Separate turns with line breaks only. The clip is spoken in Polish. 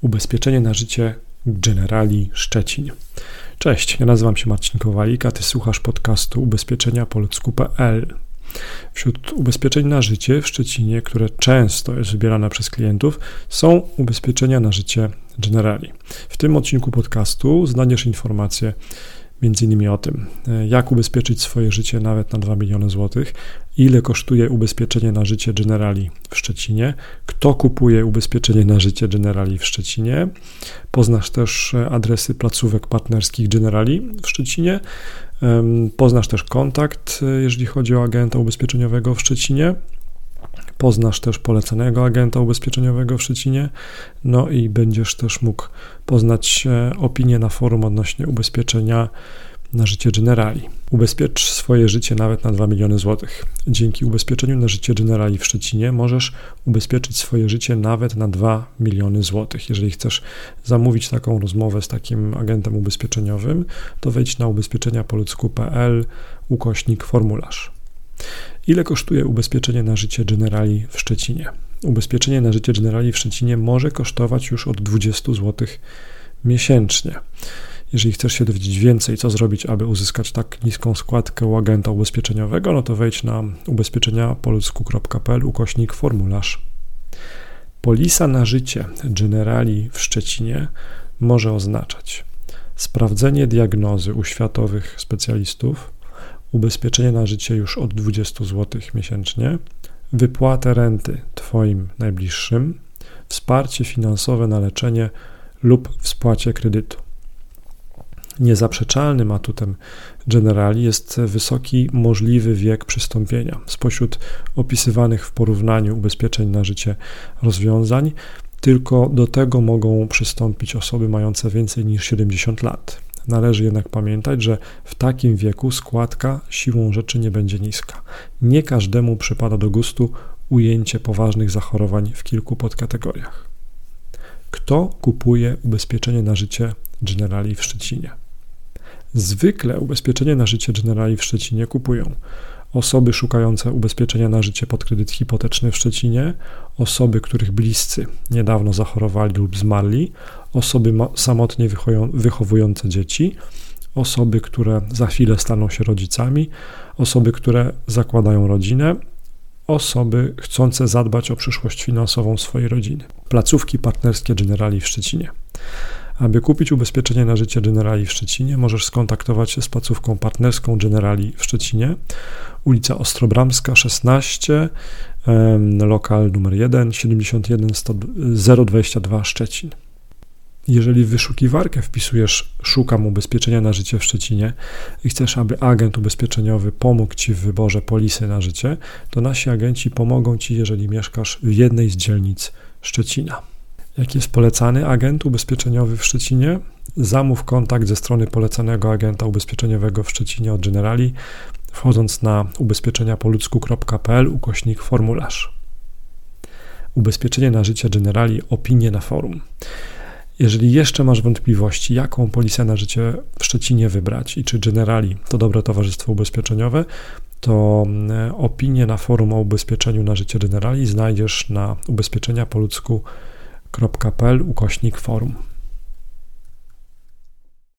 Ubezpieczenie na życie Generali Szczecin. Cześć, ja nazywam się Marcin Kowalik, a ty słuchasz podcastu ubezpieczenia polsku.pl. Wśród ubezpieczeń na życie w Szczecinie, które często jest wybierane przez klientów, są ubezpieczenia na życie Generali. W tym odcinku podcastu znajdziesz informacje między innymi o tym, e, jak ubezpieczyć swoje życie nawet na 2 miliony złotych, ile kosztuje ubezpieczenie na życie Generali w Szczecinie, kto kupuje ubezpieczenie na życie Generali w Szczecinie. Poznasz też e, adresy placówek partnerskich Generali w Szczecinie. Poznasz też kontakt, e, jeżeli chodzi o agenta ubezpieczeniowego w Szczecinie. Poznasz też polecanego agenta ubezpieczeniowego w Szczecinie, no i będziesz też mógł poznać e, opinię na forum odnośnie ubezpieczenia na życie Generali. Ubezpiecz swoje życie nawet na 2 miliony złotych. Dzięki ubezpieczeniu na życie Generali w Szczecinie możesz ubezpieczyć swoje życie nawet na 2 miliony złotych. Jeżeli chcesz zamówić taką rozmowę z takim agentem ubezpieczeniowym, to wejdź na ubezpieczeniapoludzku.pl ukośnik formularz. Ile kosztuje ubezpieczenie na życie Generali w Szczecinie? Ubezpieczenie na życie Generali w Szczecinie może kosztować już od 20 zł miesięcznie. Jeżeli chcesz się dowiedzieć więcej, co zrobić, aby uzyskać tak niską składkę u agenta ubezpieczeniowego, no to wejdź na ubezpieczeniapolsku.pl ukośnik formularz. Polisa na życie Generali w Szczecinie może oznaczać sprawdzenie diagnozy u światowych specjalistów, ubezpieczenie na życie już od 20 zł miesięcznie, wypłatę renty Twoim najbliższym, wsparcie finansowe na leczenie lub spłacie kredytu. Niezaprzeczalnym atutem Generali jest wysoki możliwy wiek przystąpienia. Spośród opisywanych w porównaniu ubezpieczeń na życie rozwiązań, tylko do tego mogą przystąpić osoby mające więcej niż 70 lat. Należy jednak pamiętać, że w takim wieku składka siłą rzeczy nie będzie niska. Nie każdemu przypada do gustu ujęcie poważnych zachorowań w kilku podkategoriach. Kto kupuje ubezpieczenie na życie Generali w Szczecinie? Zwykle ubezpieczenie na życie Generali w Szczecinie kupują osoby szukające ubezpieczenia na życie pod kredyt hipoteczny w Szczecinie, osoby, których bliscy niedawno zachorowali lub zmarli, osoby samotnie wychowujące dzieci, osoby, które za chwilę staną się rodzicami, osoby, które zakładają rodzinę, osoby chcące zadbać o przyszłość finansową swojej rodziny. Placówki partnerskie Generali w Szczecinie. Aby kupić ubezpieczenie na życie Generali w Szczecinie, możesz skontaktować się z placówką partnerską Generali w Szczecinie, ulica Ostrobramska 16, lokal numer 1, 71 022 Szczecin. Jeżeli w wyszukiwarkę wpisujesz szukam ubezpieczenia na życie w Szczecinie i chcesz, aby agent ubezpieczeniowy pomógł Ci w wyborze polisy na życie, to nasi agenci pomogą Ci, jeżeli mieszkasz w jednej z dzielnic Szczecina. Jaki jest polecany agent ubezpieczeniowy w Szczecinie? Zamów kontakt ze strony polecanego agenta ubezpieczeniowego w Szczecinie od Generali, wchodząc na ubezpieczeniapoludzku.pl ukośnik formularz. Ubezpieczenie na życie Generali, opinie na forum. Jeżeli jeszcze masz wątpliwości, jaką polisę na życie w Szczecinie wybrać i czy Generali to dobre towarzystwo ubezpieczeniowe, to mm, opinie na forum o ubezpieczeniu na życie Generali znajdziesz na ubezpieczeniapoludzku.pl ukośnik forum.